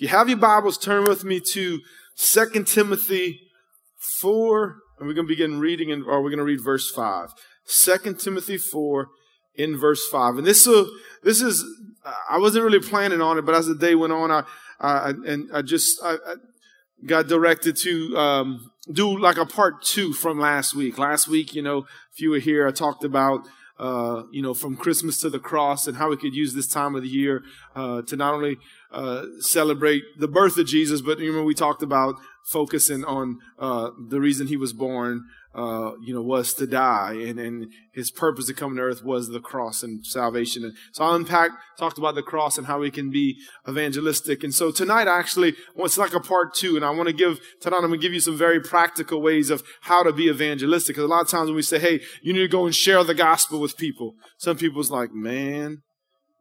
If you have your Bibles, turn with me to 2 Timothy 4, and we're going to begin reading, in, or we're going to read verse 5. 2 Timothy 4 in verse 5. And this, uh, this is, I wasn't really planning on it, but as the day went on, I, I and I just, I, I got directed to um, do like a part two from last week. Last week, you know, if you were here, I talked about uh, you know, from Christmas to the cross and how we could use this time of the year uh, to not only uh, celebrate the birth of Jesus, but remember we talked about focusing on uh, the reason he was born, uh, you know, was to die, and, and his purpose to come to earth was the cross and salvation. And so I unpacked, talked about the cross and how we can be evangelistic. And so tonight, actually, well, it's like a part two, and I want to give tonight. I'm going to give you some very practical ways of how to be evangelistic. Because a lot of times when we say, "Hey, you need to go and share the gospel with people," some people's like, "Man,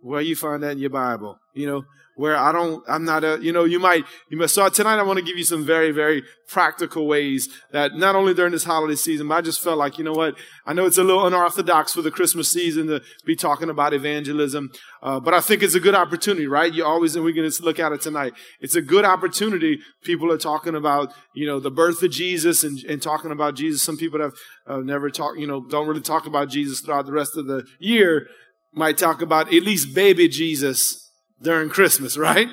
where you find that in your Bible?" You know, where I don't, I'm not a, you know, you might, you must, so tonight I want to give you some very, very practical ways that not only during this holiday season, but I just felt like, you know what, I know it's a little unorthodox for the Christmas season to be talking about evangelism, uh, but I think it's a good opportunity, right? You always, and we're going to look at it tonight. It's a good opportunity. People are talking about, you know, the birth of Jesus and, and talking about Jesus. Some people have uh, never talked, you know, don't really talk about Jesus throughout the rest of the year. Might talk about at least baby Jesus during Christmas, right?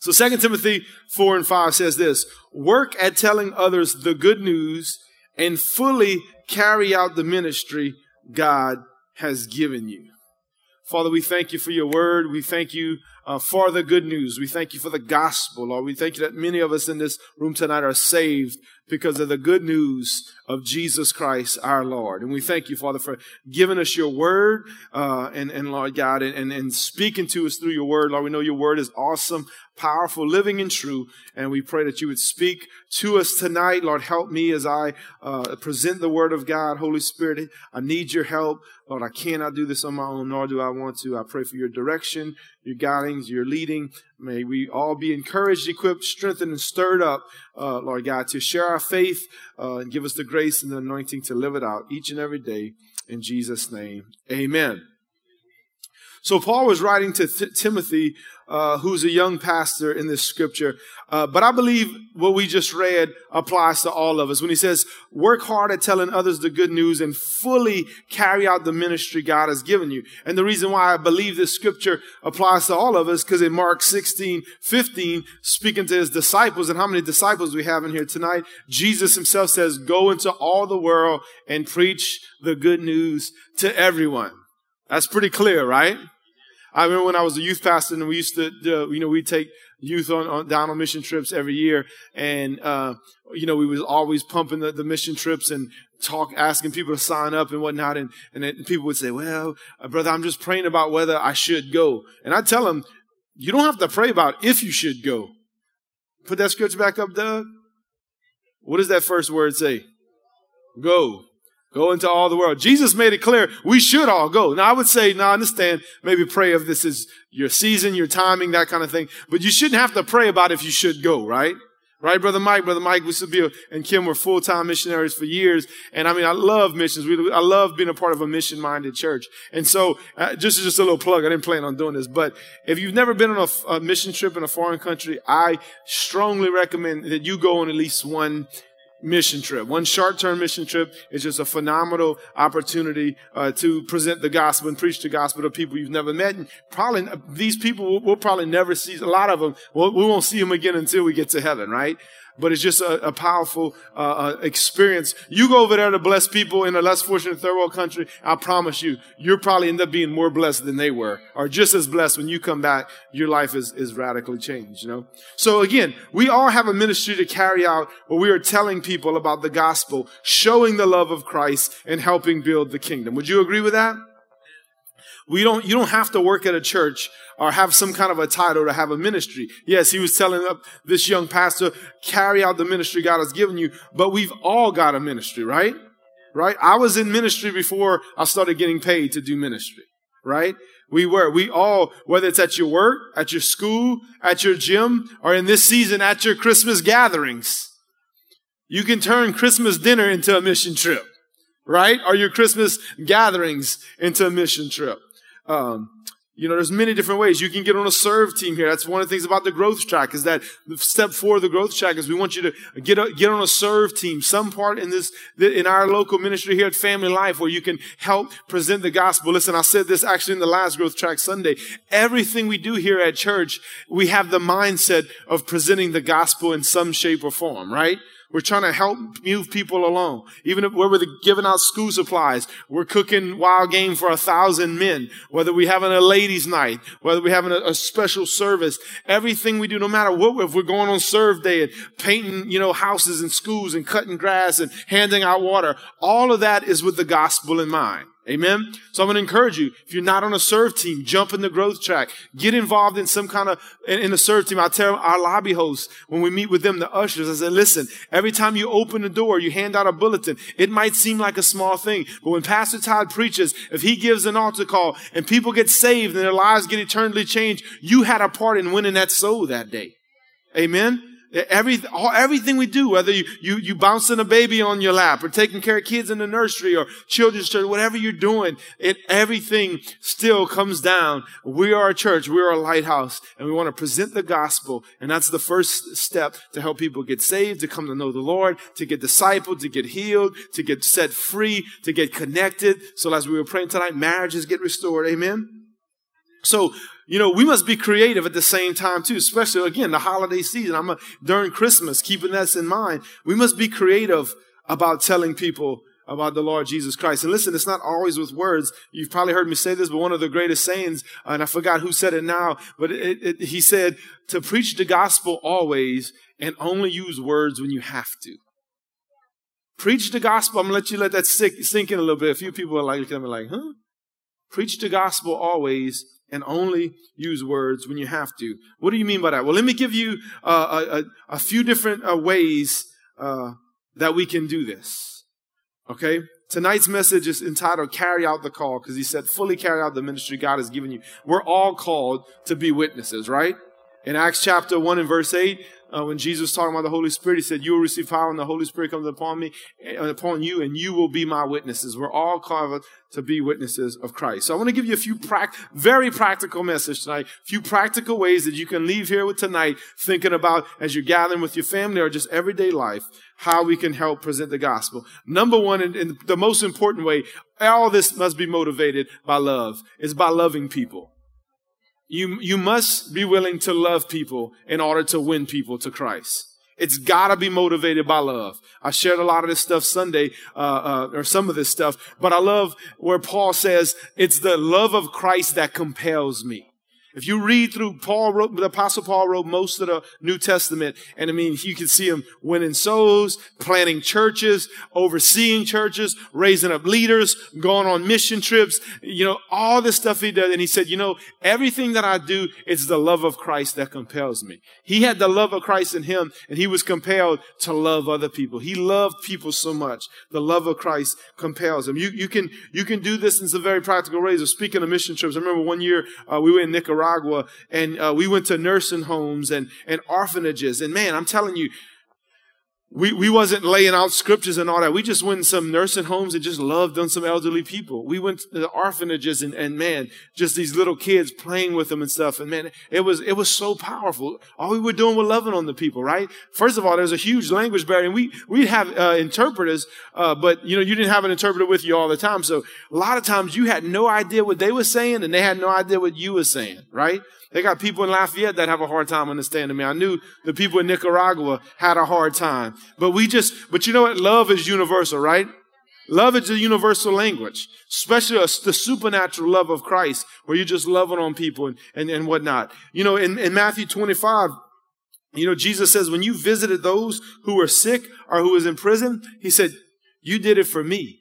So 2 Timothy 4 and 5 says this Work at telling others the good news and fully carry out the ministry God has given you. Father, we thank you for your word. We thank you uh, for the good news. We thank you for the gospel, Lord. We thank you that many of us in this room tonight are saved because of the good news of Jesus Christ, our Lord. And we thank you, Father, for giving us your word, uh, and, and Lord God, and, and, speaking to us through your word. Lord, we know your word is awesome, powerful, living, and true. And we pray that you would speak to us tonight. Lord, help me as I uh, present the word of God. Holy Spirit, I need your help. Lord, I cannot do this on my own, nor do I want to. I pray for your direction, your guidings, your leading. May we all be encouraged, equipped, strengthened, and stirred up, uh, Lord God, to share our faith uh, and give us the grace and the anointing to live it out each and every day. In Jesus' name, amen. So Paul was writing to Th- Timothy, uh, who's a young pastor in this scripture. Uh, but I believe what we just read applies to all of us when he says, work hard at telling others the good news and fully carry out the ministry God has given you. And the reason why I believe this scripture applies to all of us, because in Mark 16, 15, speaking to his disciples, and how many disciples we have in here tonight, Jesus himself says, go into all the world and preach the good news to everyone. That's pretty clear, right? I remember when I was a youth pastor and we used to, uh, you know, we take youth on, on, down on mission trips every year. And, uh, you know, we was always pumping the, the, mission trips and talk, asking people to sign up and whatnot. And, and then people would say, well, uh, brother, I'm just praying about whether I should go. And I tell them, you don't have to pray about if you should go. Put that scripture back up, Doug. What does that first word say? Go. Go into all the world. Jesus made it clear we should all go. Now I would say, now I understand, maybe pray if this is your season, your timing, that kind of thing. But you shouldn't have to pray about if you should go, right? Right, Brother Mike? Brother Mike Wisabia and Kim were full-time missionaries for years. And I mean, I love missions. We, I love being a part of a mission-minded church. And so, uh, just, just a little plug. I didn't plan on doing this, but if you've never been on a, a mission trip in a foreign country, I strongly recommend that you go on at least one mission trip. One short-term mission trip is just a phenomenal opportunity uh, to present the gospel and preach the gospel to people you've never met. And probably these people we'll, we'll probably never see. A lot of them we'll, we won't see them again until we get to heaven, right? But it's just a, a powerful uh, uh, experience. You go over there to bless people in a less fortunate third world country. I promise you, you'll probably end up being more blessed than they were, or just as blessed when you come back. Your life is is radically changed. You know. So again, we all have a ministry to carry out where we are telling people about the gospel, showing the love of Christ, and helping build the kingdom. Would you agree with that? We don't, you don't have to work at a church or have some kind of a title to have a ministry. Yes, he was telling this young pastor, carry out the ministry God has given you, but we've all got a ministry, right? Right? I was in ministry before I started getting paid to do ministry, right? We were. We all, whether it's at your work, at your school, at your gym, or in this season at your Christmas gatherings, you can turn Christmas dinner into a mission trip, right? Or your Christmas gatherings into a mission trip. Um, you know, there's many different ways. You can get on a serve team here. That's one of the things about the growth track is that step four of the growth track is we want you to get, a, get on a serve team, some part in this, in our local ministry here at Family Life where you can help present the gospel. Listen, I said this actually in the last growth track Sunday. Everything we do here at church, we have the mindset of presenting the gospel in some shape or form, right? We're trying to help move people along. Even if we're giving out school supplies, we're cooking wild game for a thousand men. Whether we're having a ladies' night, whether we're having a, a, special service, everything we do, no matter what, if we're going on serve day and painting, you know, houses and schools and cutting grass and handing out water, all of that is with the gospel in mind. Amen. So I'm going to encourage you. If you're not on a serve team, jump in the growth track. Get involved in some kind of, in, in the serve team. I tell our lobby hosts when we meet with them, the ushers, I say, listen, every time you open the door, you hand out a bulletin. It might seem like a small thing, but when Pastor Todd preaches, if he gives an altar call and people get saved and their lives get eternally changed, you had a part in winning that soul that day. Amen. Every, everything we do, whether you, you, you bouncing a baby on your lap or taking care of kids in the nursery or children's church, whatever you're doing, it, everything still comes down. We are a church. We are a lighthouse and we want to present the gospel. And that's the first step to help people get saved, to come to know the Lord, to get discipled, to get healed, to get set free, to get connected. So as we were praying tonight, marriages get restored. Amen. So you know, we must be creative at the same time too, especially again, the holiday season. I'm a, during Christmas, keeping this in mind. We must be creative about telling people about the Lord Jesus Christ. And listen, it's not always with words. You've probably heard me say this, but one of the greatest sayings, and I forgot who said it now, but it, it, he said to preach the gospel always and only use words when you have to. Preach the gospel. I'm gonna let you let that sink, sink in a little bit. A few people are like, looking at me like, huh? Preach the gospel always and only use words when you have to. What do you mean by that? Well, let me give you uh, a, a, few different uh, ways uh, that we can do this. Okay? Tonight's message is entitled Carry Out the Call because he said, fully carry out the ministry God has given you. We're all called to be witnesses, right? In Acts chapter 1 and verse 8, uh, when Jesus was talking about the Holy Spirit, he said, You will receive power when the Holy Spirit comes upon me, uh, upon you, and you will be my witnesses. We're all called to be witnesses of Christ. So I want to give you a few very practical message tonight, a few practical ways that you can leave here with tonight thinking about as you're gathering with your family or just everyday life, how we can help present the gospel. Number one, and, and the most important way, all this must be motivated by love, is by loving people. You, you must be willing to love people in order to win people to Christ. It's gotta be motivated by love. I shared a lot of this stuff Sunday, uh, uh, or some of this stuff, but I love where Paul says, it's the love of Christ that compels me. If you read through Paul wrote, the apostle Paul wrote most of the New Testament. And I mean, you can see him winning souls, planting churches, overseeing churches, raising up leaders, going on mission trips, you know, all the stuff he does. And he said, you know, everything that I do, is the love of Christ that compels me. He had the love of Christ in him and he was compelled to love other people. He loved people so much. The love of Christ compels him. You, you can, you can do this in some very practical ways. Of speaking of mission trips, I remember one year, uh, we were in Nicaragua Nicaragua, and uh, we went to nursing homes and, and orphanages. And man, I'm telling you, we, we wasn't laying out scriptures and all that. We just went in some nursing homes and just loved on some elderly people. We went to the orphanages and, and man, just these little kids playing with them and stuff. And man, it was, it was so powerful. All we were doing was loving on the people, right? First of all, there's a huge language barrier and we, we'd have, uh, interpreters, uh, but you know, you didn't have an interpreter with you all the time. So a lot of times you had no idea what they were saying and they had no idea what you were saying, right? They got people in Lafayette that have a hard time understanding me. I knew the people in Nicaragua had a hard time. But we just, but you know what? Love is universal, right? Love is a universal language, especially the supernatural love of Christ, where you're just loving on people and, and, and whatnot. You know, in, in Matthew 25, you know, Jesus says, when you visited those who were sick or who was in prison, he said, you did it for me.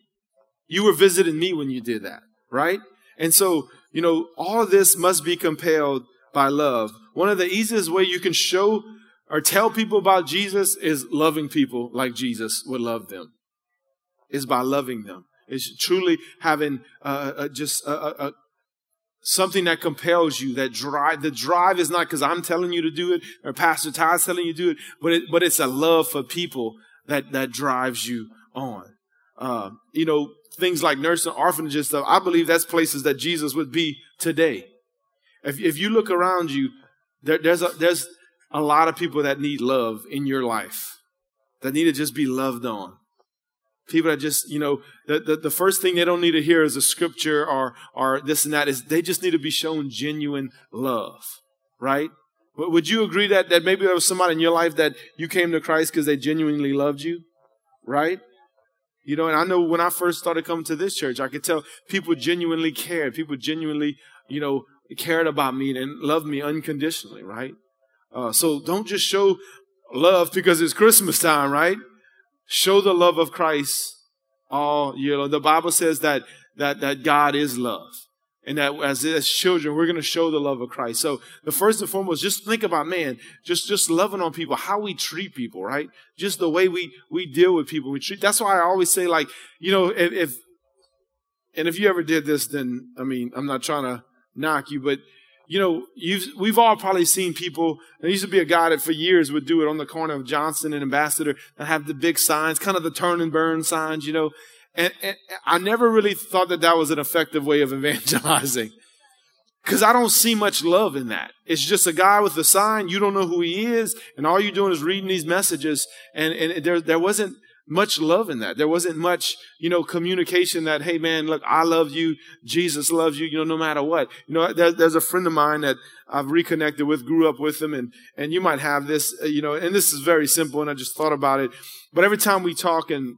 You were visiting me when you did that, right? And so, you know, all this must be compelled by love. One of the easiest way you can show or tell people about Jesus is loving people like Jesus would love them. Is by loving them. It's truly having uh, uh, just a, a, something that compels you. That drive. The drive is not because I'm telling you to do it or Pastor Todd's telling you to do it, but it, but it's a love for people that that drives you on. Uh, you know, things like nursing orphanages stuff. I believe that's places that Jesus would be today If, if you look around you, there, there's, a, there's a lot of people that need love in your life, that need to just be loved on. People that just, you know, the, the, the first thing they don't need to hear is a scripture or, or this and that is they just need to be shown genuine love, right? Would you agree that, that maybe there was somebody in your life that you came to Christ because they genuinely loved you, right? You know, and I know when I first started coming to this church, I could tell people genuinely cared. People genuinely, you know, cared about me and loved me unconditionally, right? Uh, so don't just show love because it's Christmas time, right? Show the love of Christ all year long. The Bible says that, that, that God is love. And that as, as children, we're going to show the love of Christ. So the first and foremost, just think about, man, just, just loving on people, how we treat people, right? Just the way we, we deal with people. We treat, that's why I always say like, you know, if, if and if you ever did this, then, I mean, I'm not trying to knock you, but you know, you've, we've all probably seen people. There used to be a guy that for years would do it on the corner of Johnson and Ambassador and have the big signs, kind of the turn and burn signs, you know. And, and I never really thought that that was an effective way of evangelizing. Because I don't see much love in that. It's just a guy with a sign. You don't know who he is. And all you're doing is reading these messages. And, and there, there wasn't much love in that. There wasn't much, you know, communication that, hey man, look, I love you. Jesus loves you, you know, no matter what. You know, there, there's a friend of mine that I've reconnected with, grew up with him, and, and you might have this, uh, you know, and this is very simple, and I just thought about it. But every time we talk and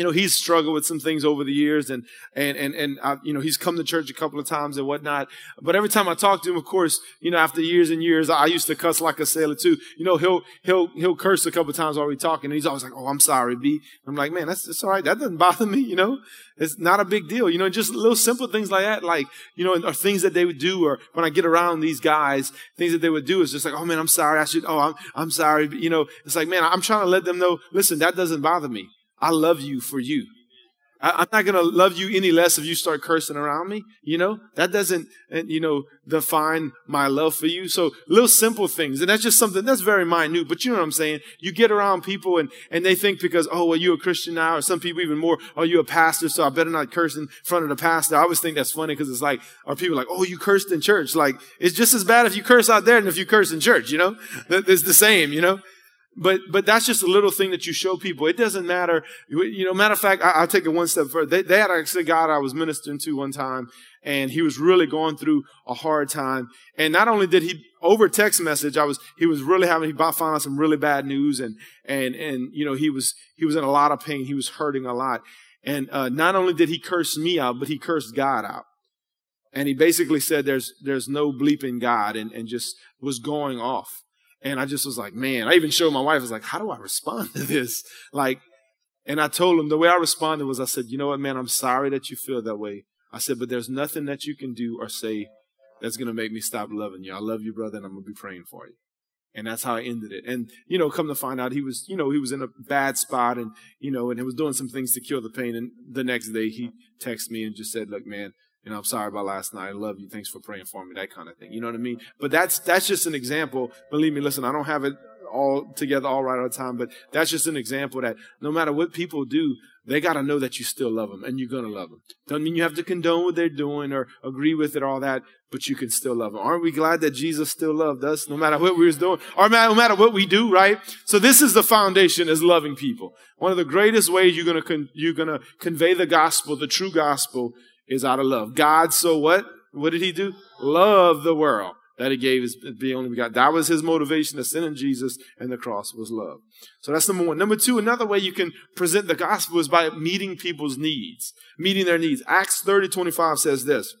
you know, he's struggled with some things over the years and, and, and, and, I, you know, he's come to church a couple of times and whatnot. But every time I talk to him, of course, you know, after years and years, I used to cuss like a sailor too. You know, he'll, he'll, he'll curse a couple of times while we're talking and he's always like, Oh, I'm sorry, B. I'm like, man, that's, that's all right. That doesn't bother me, you know? It's not a big deal. You know, just little simple things like that, like, you know, or things that they would do or when I get around these guys, things that they would do is just like, Oh man, I'm sorry. I should, oh, I'm, I'm sorry. You know, it's like, man, I'm trying to let them know, listen, that doesn't bother me. I love you for you. I, am not going to love you any less if you start cursing around me. You know, that doesn't, uh, you know, define my love for you. So little simple things. And that's just something that's very minute, but you know what I'm saying? You get around people and, and they think because, oh, well, you're a Christian now, or some people even more, oh, you're a pastor, so I better not curse in front of the pastor. I always think that's funny because it's like, are people like, oh, you cursed in church? Like, it's just as bad if you curse out there than if you curse in church, you know? It's the same, you know? But but that's just a little thing that you show people. It doesn't matter. You know, matter of fact, I, will take it one step further. They, they had actually a guy I was ministering to one time, and he was really going through a hard time. And not only did he over text message, I was he was really having he found out some really bad news, and and and you know he was he was in a lot of pain. He was hurting a lot. And uh, not only did he curse me out, but he cursed God out. And he basically said, "There's there's no bleeping God," and and just was going off. And I just was like, man, I even showed my wife, I was like, how do I respond to this? Like, and I told him the way I responded was I said, you know what, man, I'm sorry that you feel that way. I said, but there's nothing that you can do or say that's going to make me stop loving you. I love you, brother, and I'm going to be praying for you. And that's how I ended it. And, you know, come to find out he was, you know, he was in a bad spot and, you know, and he was doing some things to cure the pain. And the next day he texted me and just said, look, man, you know, I'm sorry about last night. I love you. Thanks for praying for me. That kind of thing. You know what I mean? But that's, that's just an example. Believe me, listen, I don't have it all together all right all the time, but that's just an example that no matter what people do, they got to know that you still love them and you're going to love them. Doesn't mean you have to condone what they're doing or agree with it, or all that, but you can still love them. Aren't we glad that Jesus still loved us no matter what we was doing or no matter what we do, right? So this is the foundation is loving people. One of the greatest ways you're going to, con- you're going to convey the gospel, the true gospel is out of love. God so what? What did he do? Love the world that he gave his the only begotten. That was his motivation to send in Jesus and the cross was love. So that's number one. Number two, another way you can present the gospel is by meeting people's needs, meeting their needs. Acts 30, 25 says this.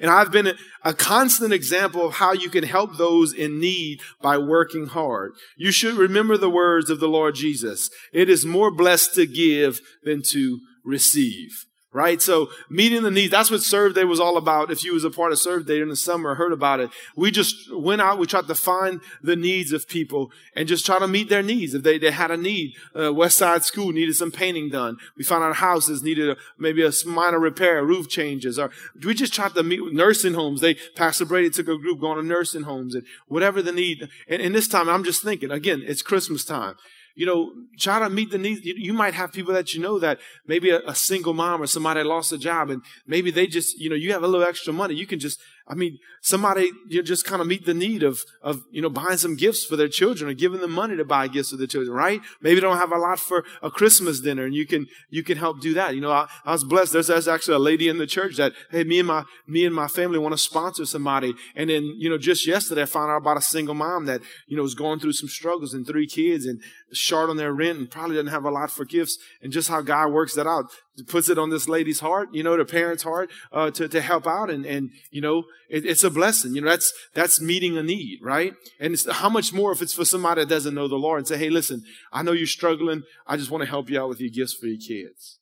And I've been a constant example of how you can help those in need by working hard. You should remember the words of the Lord Jesus. It is more blessed to give than to receive right? So meeting the needs, that's what Serve Day was all about. If you was a part of Serve Day in the summer, heard about it. We just went out, we tried to find the needs of people and just try to meet their needs. If they, they had a need, uh, West Side School needed some painting done. We found out houses needed a, maybe a minor repair, roof changes, or we just tried to meet with nursing homes. They, Pastor Brady took a group going to nursing homes and whatever the need. And, and this time I'm just thinking, again, it's Christmas time you know, try to meet the needs. You might have people that you know that maybe a, a, single mom or somebody lost a job and maybe they just, you know, you have a little extra money. You can just I mean, somebody you just kind of meet the need of, of, you know, buying some gifts for their children or giving them money to buy gifts for their children, right? Maybe they don't have a lot for a Christmas dinner and you can, you can help do that. You know, I, I was blessed. There's, there's actually a lady in the church that, hey, me and my, me and my family want to sponsor somebody. And then, you know, just yesterday I found out about a single mom that, you know, was going through some struggles and three kids and short on their rent and probably doesn't have a lot for gifts and just how God works that out puts it on this lady's heart, you know, the parents' heart, uh, to, to help out. And, and, you know, it, it's a blessing. You know, that's, that's meeting a need, right? And how much more if it's for somebody that doesn't know the Lord and say, Hey, listen, I know you're struggling. I just want to help you out with your gifts for your kids.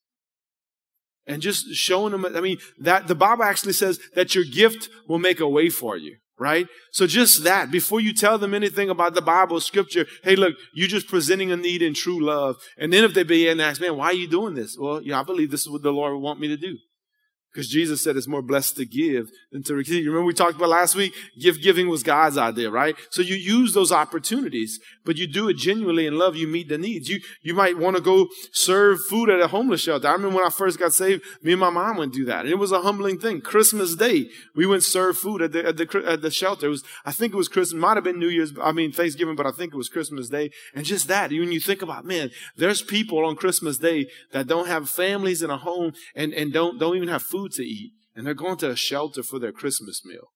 And just showing them, I mean, that the Bible actually says that your gift will make a way for you right? So just that, before you tell them anything about the Bible, scripture, hey, look, you're just presenting a need in true love. And then if they begin to ask, man, why are you doing this? Well, yeah, I believe this is what the Lord would want me to do. Because Jesus said it's more blessed to give than to receive. Remember we talked about last week? Gift giving was God's idea, right? So you use those opportunities, but you do it genuinely in love. You meet the needs. You, you might want to go serve food at a homeless shelter. I remember when I first got saved, me and my mom went do that. And it was a humbling thing. Christmas Day, we went serve food at the, at the, at the shelter. It was, I think it was Christmas, might have been New Year's, I mean Thanksgiving, but I think it was Christmas Day. And just that, when you think about, man, there's people on Christmas Day that don't have families in a home and, and don't, don't even have food food to eat, and they're going to a shelter for their Christmas meal.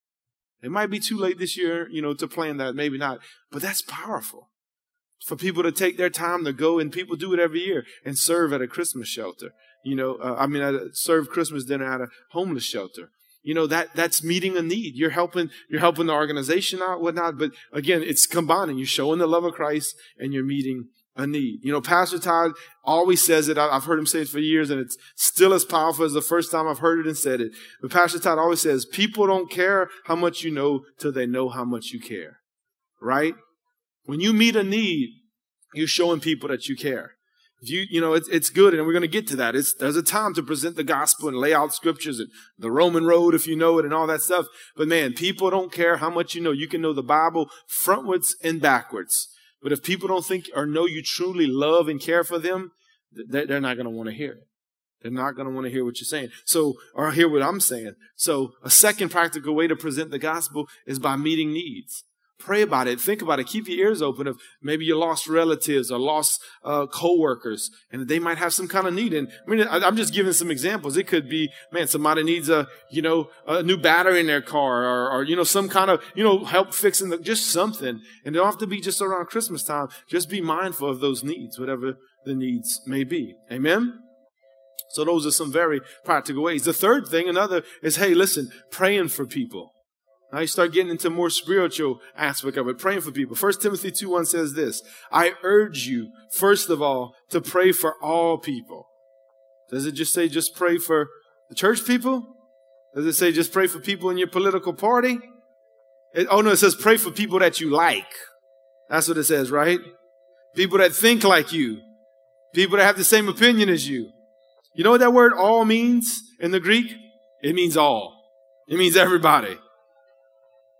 It might be too late this year, you know, to plan that, maybe not, but that's powerful. For people to take their time to go, and people do it every year, and serve at a Christmas shelter. You know, uh, I mean, I serve Christmas dinner at a homeless shelter you know that that's meeting a need you're helping you're helping the organization out whatnot but again it's combining you're showing the love of christ and you're meeting a need. You know, Pastor Todd always says it. I've heard him say it for years, and it's still as powerful as the first time I've heard it and said it. But Pastor Todd always says, people don't care how much you know till they know how much you care. Right? When you meet a need, you're showing people that you care. If you, you know, it's, it's good, and we're going to get to that. It's, there's a time to present the gospel and lay out scriptures and the Roman road, if you know it, and all that stuff. But man, people don't care how much you know. You can know the Bible frontwards and backwards. But if people don't think or know you truly love and care for them, they're not going to want to hear it. They're not going to want to hear what you're saying. So, or hear what I'm saying. So, a second practical way to present the gospel is by meeting needs. Pray about it. Think about it. Keep your ears open of maybe you lost relatives or lost uh, coworkers, and they might have some kind of need. And I mean, I, am just giving some examples. It could be, man, somebody needs a, you know, a new battery in their car, or, or you know, some kind of, you know, help fixing the, just something. And it don't have to be just around Christmas time. Just be mindful of those needs, whatever the needs may be. Amen. So those are some very practical ways. The third thing, another, is hey, listen, praying for people. Now you start getting into more spiritual aspect of it, praying for people. First Timothy 2 1 says this I urge you, first of all, to pray for all people. Does it just say just pray for the church people? Does it say just pray for people in your political party? It, oh no, it says pray for people that you like. That's what it says, right? People that think like you. People that have the same opinion as you. You know what that word all means in the Greek? It means all. It means everybody.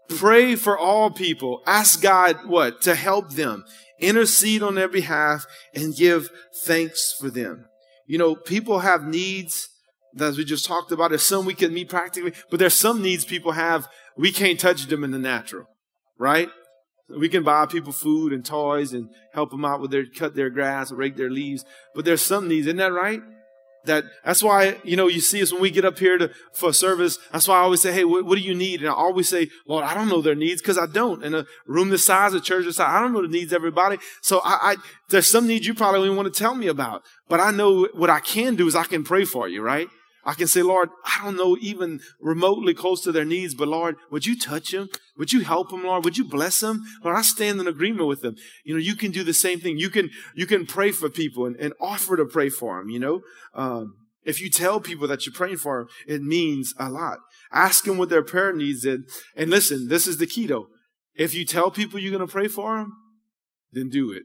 Pray for all people. Ask God what? To help them. Intercede on their behalf and give thanks for them. You know, people have needs, as we just talked about. There's some we can meet practically, but there's some needs people have, we can't touch them in the natural, right? We can buy people food and toys and help them out with their, cut their grass, rake their leaves. But there's some needs, isn't that right? That that's why you know you see us when we get up here to for service that's why i always say hey what, what do you need? And i always say lord i don't know their needs because i don't. In a room this size a church this size i don't know the needs everybody. So I, I there's some needs you probably want to tell me about but i know what i can do is i can pray for you right I can say, Lord, I don't know even remotely close to their needs, but Lord, would you touch them? Would you help them, Lord? Would you bless them? Lord, I stand in agreement with them. You know, you can do the same thing. You can, you can pray for people and, and offer to pray for them, you know? Um, if you tell people that you're praying for them, it means a lot. Ask them what their prayer needs is. And listen, this is the key though. If you tell people you're going to pray for them, then do it.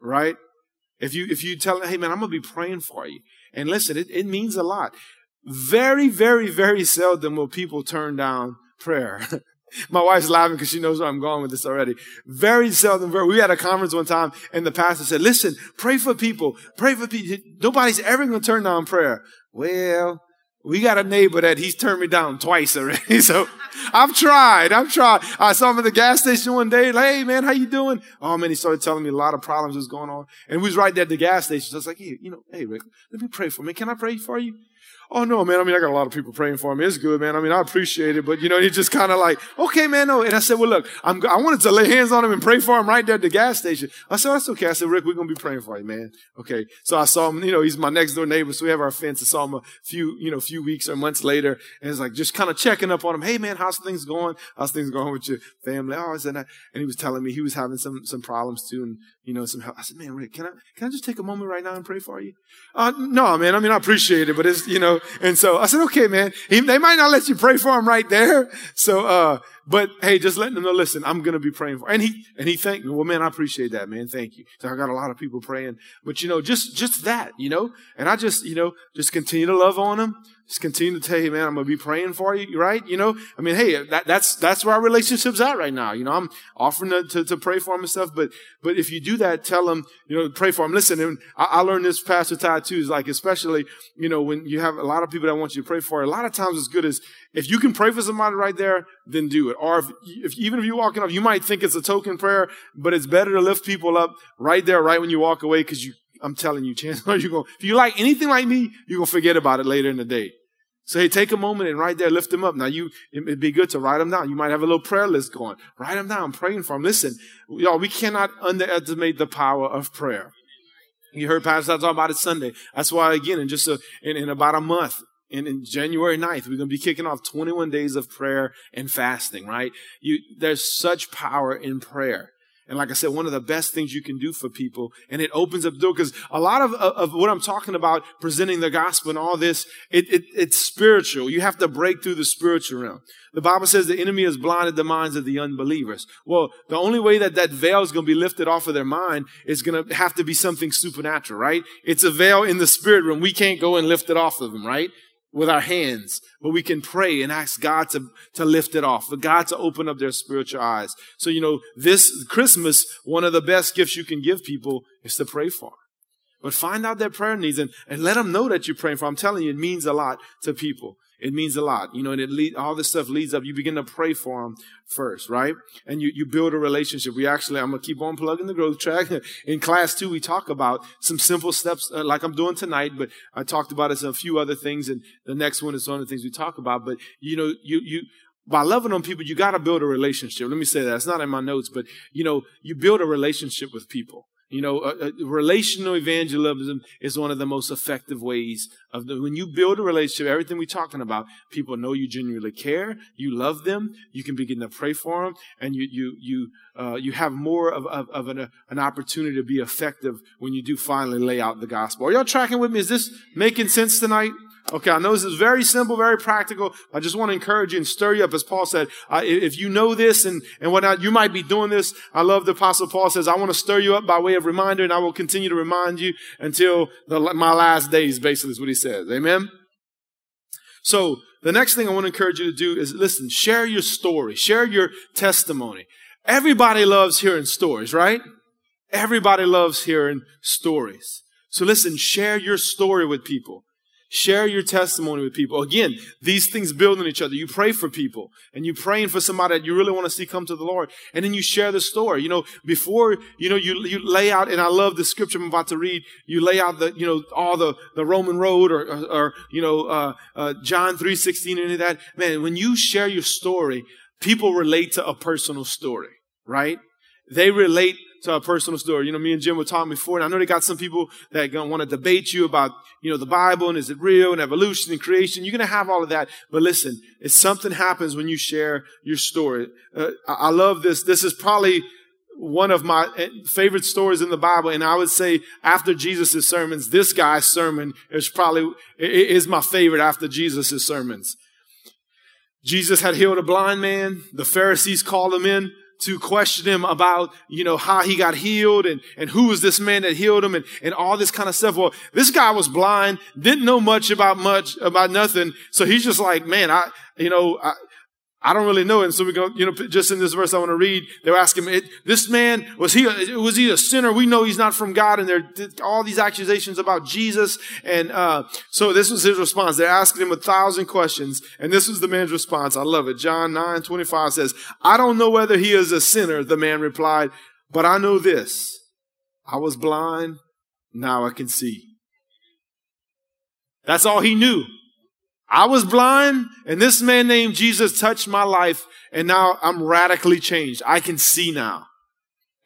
Right? If you, if you tell them, hey man, I'm going to be praying for you. And listen, it, it means a lot. Very, very, very seldom will people turn down prayer. My wife's laughing because she knows where I'm going with this already. Very seldom. We had a conference one time and the pastor said, listen, pray for people. Pray for people. Nobody's ever going to turn down prayer. Well, We got a neighbor that he's turned me down twice already. So I've tried. I've tried. I saw him at the gas station one day. Like, hey man, how you doing? Oh man, he started telling me a lot of problems was going on. And we was right there at the gas station. So I was like, hey, you know, hey Rick, let me pray for me. Can I pray for you? Oh no, man. I mean, I got a lot of people praying for me. It's good, man. I mean, I appreciate it, but you know, he just kind of like, okay, man, no. And I said, well, look, I'm, I wanted to lay hands on him and pray for him right there at the gas station. I said, that's okay. I said, Rick, we're going to be praying for you, man. Okay. So I saw him, you know, he's my next door neighbor. So we have our fence. I saw him a few, you know, few weeks or months later. And it's like, just kind of checking up on him. Hey, man, how's things going? How's things going with your family? Oh, is and he was telling me he was having some, some problems too. And, you know, some help. I said, man, Rick, can I, can I just take a moment right now and pray for you? Uh, no, man. I mean, I appreciate it, but it's, you know, and so I said, okay, man. He, they might not let you pray for him right there. So, uh, but hey, just letting them know, listen, I'm going to be praying for, and he, and he thanked me. Well, man, I appreciate that, man. Thank you. So I got a lot of people praying, but you know, just, just that, you know, and I just, you know, just continue to love on them. Just continue to tell you, man, I'm going to be praying for you, right? You know, I mean, hey, that, that's, that's where our relationship's at right now. You know, I'm offering to, to, to pray for him and stuff, but, but if you do that, tell him, you know, pray for him. Listen, and I, I learned this, Pastor Ty, too, is like, especially, you know, when you have a lot of people that want you to pray for, a lot of times it's good as, if you can pray for somebody right there, then do it. Or if, if even if you're walking up, you might think it's a token prayer, but it's better to lift people up right there, right when you walk away, because you, I'm telling you, chances are you're going, if you like anything like me, you're going to forget about it later in the day. So hey, take a moment and right there, lift them up. Now you, it'd be good to write them down. You might have a little prayer list going. Write them down, praying for them. Listen, y'all, we cannot underestimate the power of prayer. You heard Pastor talk about it Sunday. That's why, again, in just a, in, in about a month, in, January 9th, we're going to be kicking off 21 days of prayer and fasting, right? You, there's such power in prayer. And like I said, one of the best things you can do for people, and it opens up the door because a lot of, of what I'm talking about, presenting the gospel and all this, it, it, it's spiritual. You have to break through the spiritual realm. The Bible says the enemy has blinded the minds of the unbelievers. Well, the only way that that veil is going to be lifted off of their mind is going to have to be something supernatural, right? It's a veil in the spirit realm. We can't go and lift it off of them, right? With our hands, but we can pray and ask God to, to lift it off, for God to open up their spiritual eyes. So, you know, this Christmas, one of the best gifts you can give people is to pray for. But find out their prayer needs and, and let them know that you're praying for. I'm telling you, it means a lot to people. It means a lot, you know, and it lead, all this stuff leads up. You begin to pray for them first, right? And you, you build a relationship. We actually, I'm going to keep on plugging the growth track. In class two, we talk about some simple steps, uh, like I'm doing tonight, but I talked about it in a few other things. And the next one is one of the things we talk about. But, you know, you, you, by loving on people, you got to build a relationship. Let me say that. It's not in my notes, but, you know, you build a relationship with people. You know, uh, uh, relational evangelism is one of the most effective ways of the, when you build a relationship, everything we're talking about, people know you genuinely care, you love them, you can begin to pray for them, and you, you, you, uh, you have more of, of, of an, uh, an opportunity to be effective when you do finally lay out the gospel. Are y'all tracking with me? Is this making sense tonight? Okay, I know this is very simple, very practical. I just want to encourage you and stir you up. As Paul said, if you know this and, and whatnot, you might be doing this. I love the apostle Paul says, I want to stir you up by way of reminder and I will continue to remind you until the, my last days, basically is what he says. Amen. So the next thing I want to encourage you to do is listen, share your story, share your testimony. Everybody loves hearing stories, right? Everybody loves hearing stories. So listen, share your story with people. Share your testimony with people. Again, these things build on each other. You pray for people and you praying for somebody that you really want to see come to the Lord. And then you share the story. You know, before, you know, you, you lay out, and I love the scripture I'm about to read. You lay out the, you know, all the, the Roman road or, or, or you know, uh, uh, John 3.16 and any of that. Man, when you share your story, people relate to a personal story, right? They relate to a personal story. You know, me and Jim were talking before, and I know they got some people that gonna want to debate you about, you know, the Bible and is it real and evolution and creation. You're gonna have all of that, but listen, if something happens when you share your story, uh, I love this. This is probably one of my eh, favorite stories in the Bible, and I would say after Jesus' sermons, this guy's sermon is probably is my favorite after Jesus' sermons. Jesus had healed a blind man. The Pharisees called him in to question him about, you know, how he got healed and, and who was this man that healed him and, and all this kind of stuff. Well, this guy was blind, didn't know much about much, about nothing. So he's just like, man, I, you know, I, I don't really know. And so we go, you know, just in this verse I want to read, they were asking him, this man, was he, a, was he a sinner? We know he's not from God. And there all these accusations about Jesus. And, uh, so this was his response. They're asking him a thousand questions. And this was the man's response. I love it. John 9, 25 says, I don't know whether he is a sinner, the man replied, but I know this. I was blind. Now I can see. That's all he knew. I was blind and this man named Jesus touched my life and now I'm radically changed. I can see now.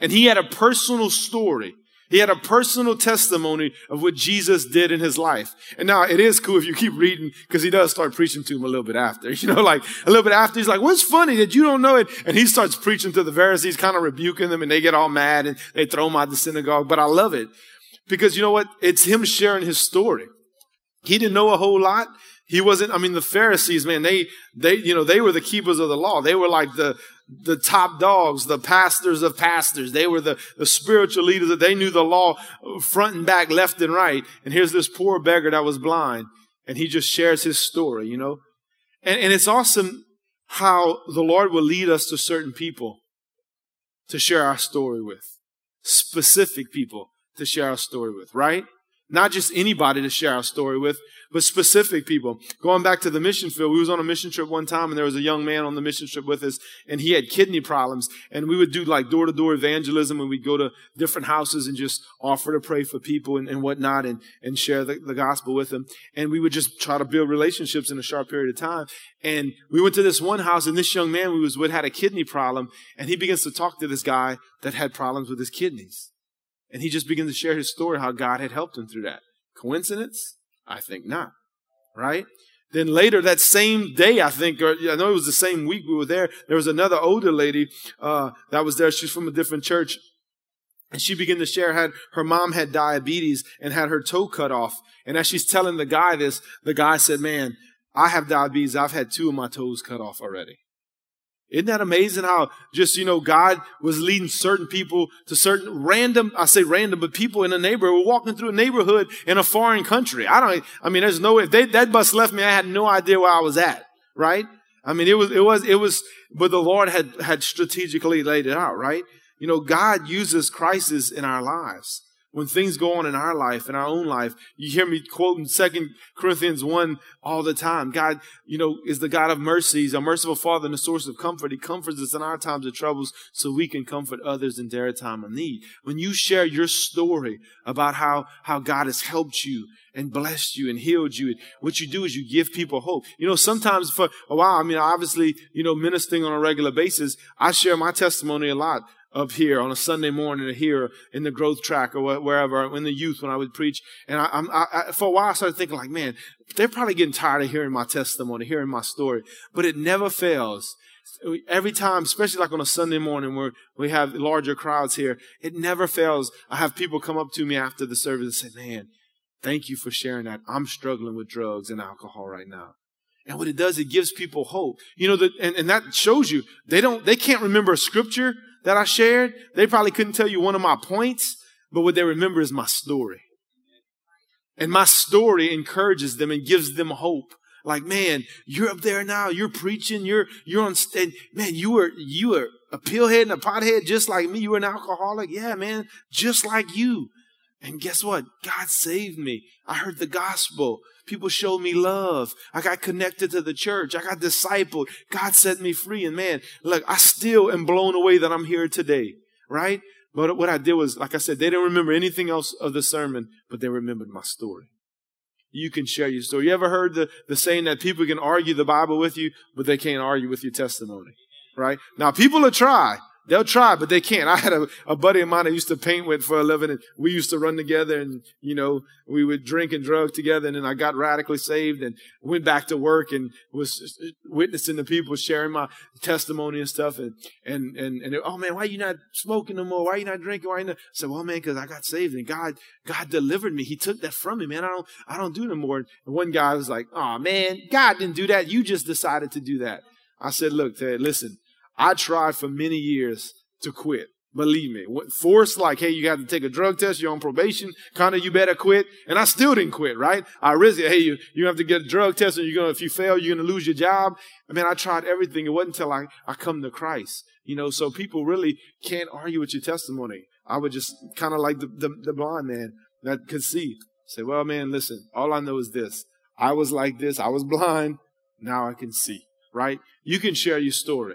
And he had a personal story. He had a personal testimony of what Jesus did in his life. And now it is cool if you keep reading because he does start preaching to him a little bit after. You know, like a little bit after he's like, what's funny that you don't know it? And he starts preaching to the Pharisees, kind of rebuking them and they get all mad and they throw him out of the synagogue. But I love it because you know what? It's him sharing his story. He didn't know a whole lot. He wasn't, I mean, the Pharisees, man, they, they, you know, they were the keepers of the law. They were like the, the top dogs, the pastors of pastors. They were the, the spiritual leaders that they knew the law front and back, left and right. And here's this poor beggar that was blind and he just shares his story, you know? And, and it's awesome how the Lord will lead us to certain people to share our story with. Specific people to share our story with, right? Not just anybody to share our story with, but specific people. Going back to the mission field, we was on a mission trip one time and there was a young man on the mission trip with us and he had kidney problems and we would do like door to door evangelism and we'd go to different houses and just offer to pray for people and, and whatnot and, and share the, the gospel with them. And we would just try to build relationships in a short period of time. And we went to this one house and this young man we was with had a kidney problem and he begins to talk to this guy that had problems with his kidneys. And he just began to share his story, how God had helped him through that. Coincidence? I think not. Right? Then later that same day, I think, or I know it was the same week we were there, there was another older lady uh, that was there. She's from a different church. And she began to share had her mom had diabetes and had her toe cut off. And as she's telling the guy this, the guy said, Man, I have diabetes. I've had two of my toes cut off already. Isn't that amazing how just, you know, God was leading certain people to certain random, I say random, but people in a neighborhood were walking through a neighborhood in a foreign country. I don't, I mean, there's no, if they, that bus left me, I had no idea where I was at, right? I mean, it was, it was, it was, but the Lord had, had strategically laid it out, right? You know, God uses crisis in our lives when things go on in our life, in our own life, you hear me quoting Second Corinthians 1 all the time. God, you know, is the God of mercies, a merciful Father and a source of comfort. He comforts us in our times of troubles so we can comfort others in their time of need. When you share your story about how, how God has helped you and blessed you and healed you, what you do is you give people hope. You know, sometimes for a while, I mean, obviously, you know, ministering on a regular basis, I share my testimony a lot up here on a Sunday morning or here in the growth track or wherever in the youth when I would preach. And I, I, I, for a while I started thinking like, man, they're probably getting tired of hearing my testimony, hearing my story, but it never fails. Every time, especially like on a Sunday morning where we have larger crowds here, it never fails. I have people come up to me after the service and say, man, thank you for sharing that. I'm struggling with drugs and alcohol right now. And what it does, it gives people hope. You know, that, and, and that shows you they don't, they can't remember a scripture that I shared. They probably couldn't tell you one of my points, but what they remember is my story. And my story encourages them and gives them hope. Like, man, you're up there now. You're preaching. You're, you're on stage. Man, you were, you were a pillhead and a pothead just like me. You were an alcoholic. Yeah, man, just like you. And guess what? God saved me. I heard the gospel. People showed me love. I got connected to the church. I got discipled. God set me free. And man, look, I still am blown away that I'm here today, right? But what I did was, like I said, they didn't remember anything else of the sermon, but they remembered my story. You can share your story. You ever heard the, the saying that people can argue the Bible with you, but they can't argue with your testimony, right? Now, people will try. They'll try, but they can't. I had a, a buddy of mine I used to paint with for a living and we used to run together and, you know, we would drink and drug together and then I got radically saved and went back to work and was uh, witnessing the people sharing my testimony and stuff and, and, and, and oh man, why are you not smoking no more? Why are you not drinking? Why you not? I said, well man, cause I got saved and God, God delivered me. He took that from me, man. I don't, I don't do no more. And one guy was like, oh man, God didn't do that. You just decided to do that. I said, look, Ted, listen, I tried for many years to quit. Believe me. Force like, hey, you got to take a drug test. You're on probation. Kind of, you better quit. And I still didn't quit, right? I risked it. Hey, you, you have to get a drug test and you're going to, if you fail, you're going to lose your job. I mean, I tried everything. It wasn't until I, I come to Christ. You know, so people really can't argue with your testimony. I would just kind of like the, the, the blind man that could see. Say, well, man, listen, all I know is this. I was like this. I was blind. Now I can see, right? You can share your story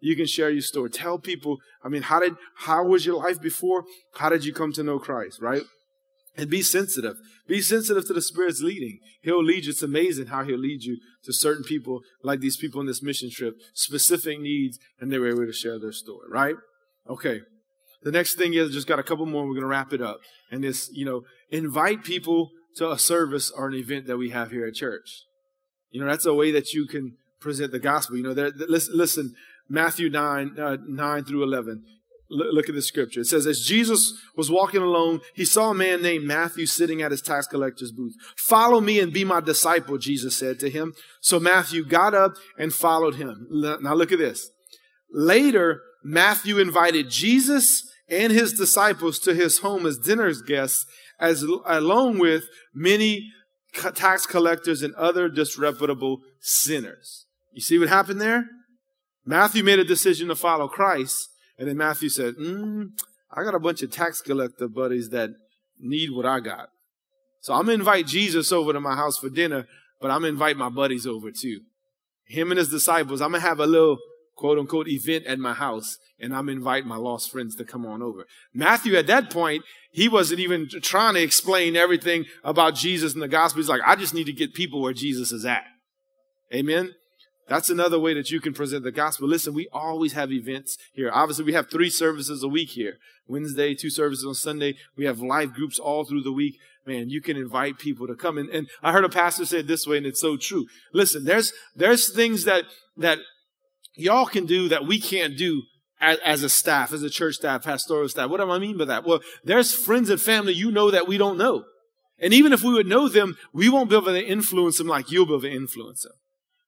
you can share your story. Tell people, I mean, how did, how was your life before? How did you come to know Christ, right? And be sensitive. Be sensitive to the Spirit's leading. He'll lead you. It's amazing how He'll lead you to certain people, like these people on this mission trip, specific needs, and they were able to share their story, right? Okay. The next thing is just got a couple more. We're going to wrap it up. And this, you know, invite people to a service or an event that we have here at church. You know, that's a way that you can present the gospel. You know, there, listen, listen Matthew 9, uh, 9 through 11. L- look at the scripture. It says, As Jesus was walking alone, he saw a man named Matthew sitting at his tax collector's booth. Follow me and be my disciple, Jesus said to him. So Matthew got up and followed him. Now look at this. Later, Matthew invited Jesus and his disciples to his home as dinner guests, as along with many tax collectors and other disreputable sinners. You see what happened there? Matthew made a decision to follow Christ, and then Matthew said, mm, I got a bunch of tax collector buddies that need what I got. So I'm going to invite Jesus over to my house for dinner, but I'm going to invite my buddies over too. Him and his disciples, I'm going to have a little quote unquote event at my house, and I'm going to invite my lost friends to come on over. Matthew, at that point, he wasn't even trying to explain everything about Jesus and the gospel. He's like, I just need to get people where Jesus is at. Amen. That's another way that you can present the gospel. Listen, we always have events here. Obviously, we have three services a week here. Wednesday, two services on Sunday. We have live groups all through the week. Man, you can invite people to come. And, and I heard a pastor say it this way, and it's so true. Listen, there's, there's things that, that y'all can do that we can't do as, as a staff, as a church staff, pastoral staff. What do I mean by that? Well, there's friends and family you know that we don't know. And even if we would know them, we won't be able to influence them like you'll be able to influence them.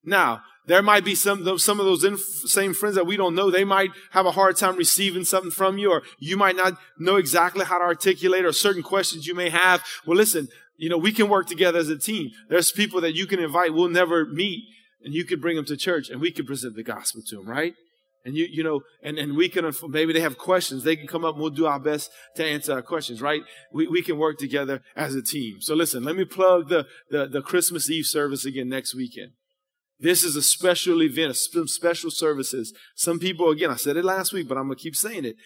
Now, there might be some, some of those inf- same friends that we don't know. They might have a hard time receiving something from you, or you might not know exactly how to articulate or certain questions you may have. Well, listen, you know, we can work together as a team. There's people that you can invite. We'll never meet and you can bring them to church and we can present the gospel to them, right? And you, you know, and, and we can, maybe they have questions. They can come up and we'll do our best to answer our questions, right? We, we can work together as a team. So listen, let me plug the, the, the Christmas Eve service again next weekend. This is a special event, some special services. Some people, again, I said it last week, but I'm going to keep saying it.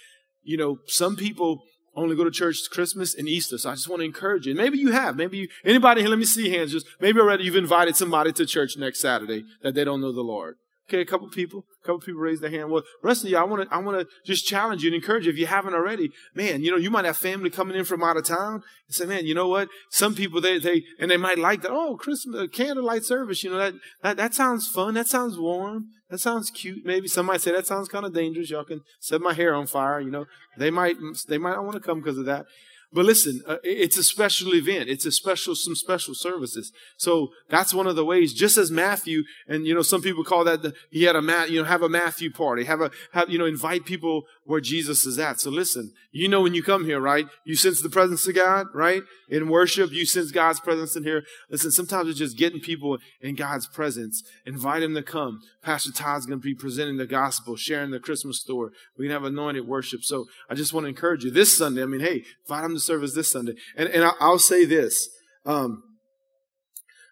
You know, some people only go to church Christmas and Easter. So I just want to encourage you. Maybe you have. Maybe you, anybody here, let me see hands. Just maybe already you've invited somebody to church next Saturday that they don't know the Lord. Okay, a couple people, a couple people raise their hand. Well, rest of you, I want to, I want to just challenge you and encourage you if you haven't already. Man, you know, you might have family coming in from out of town and say, man, you know what? Some people they they and they might like that. Oh, Christmas uh, candlelight service. You know that that that sounds fun. That sounds warm. That sounds cute. Maybe some might say that sounds kind of dangerous. Y'all can set my hair on fire. You know, they might they might not want to come because of that. But listen, uh, it's a special event. It's a special, some special services. So that's one of the ways, just as Matthew, and you know, some people call that the, he had a, you know, have a Matthew party, have a, have, you know, invite people where Jesus is at. So listen, you know, when you come here, right? You sense the presence of God, right? In worship, you sense God's presence in here. Listen, sometimes it's just getting people in God's presence. Invite them to come. Pastor Todd's going to be presenting the gospel, sharing the Christmas story. We can have anointed worship. So I just want to encourage you this Sunday. I mean, hey, invite them to service this Sunday. And, and I'll say this. Um,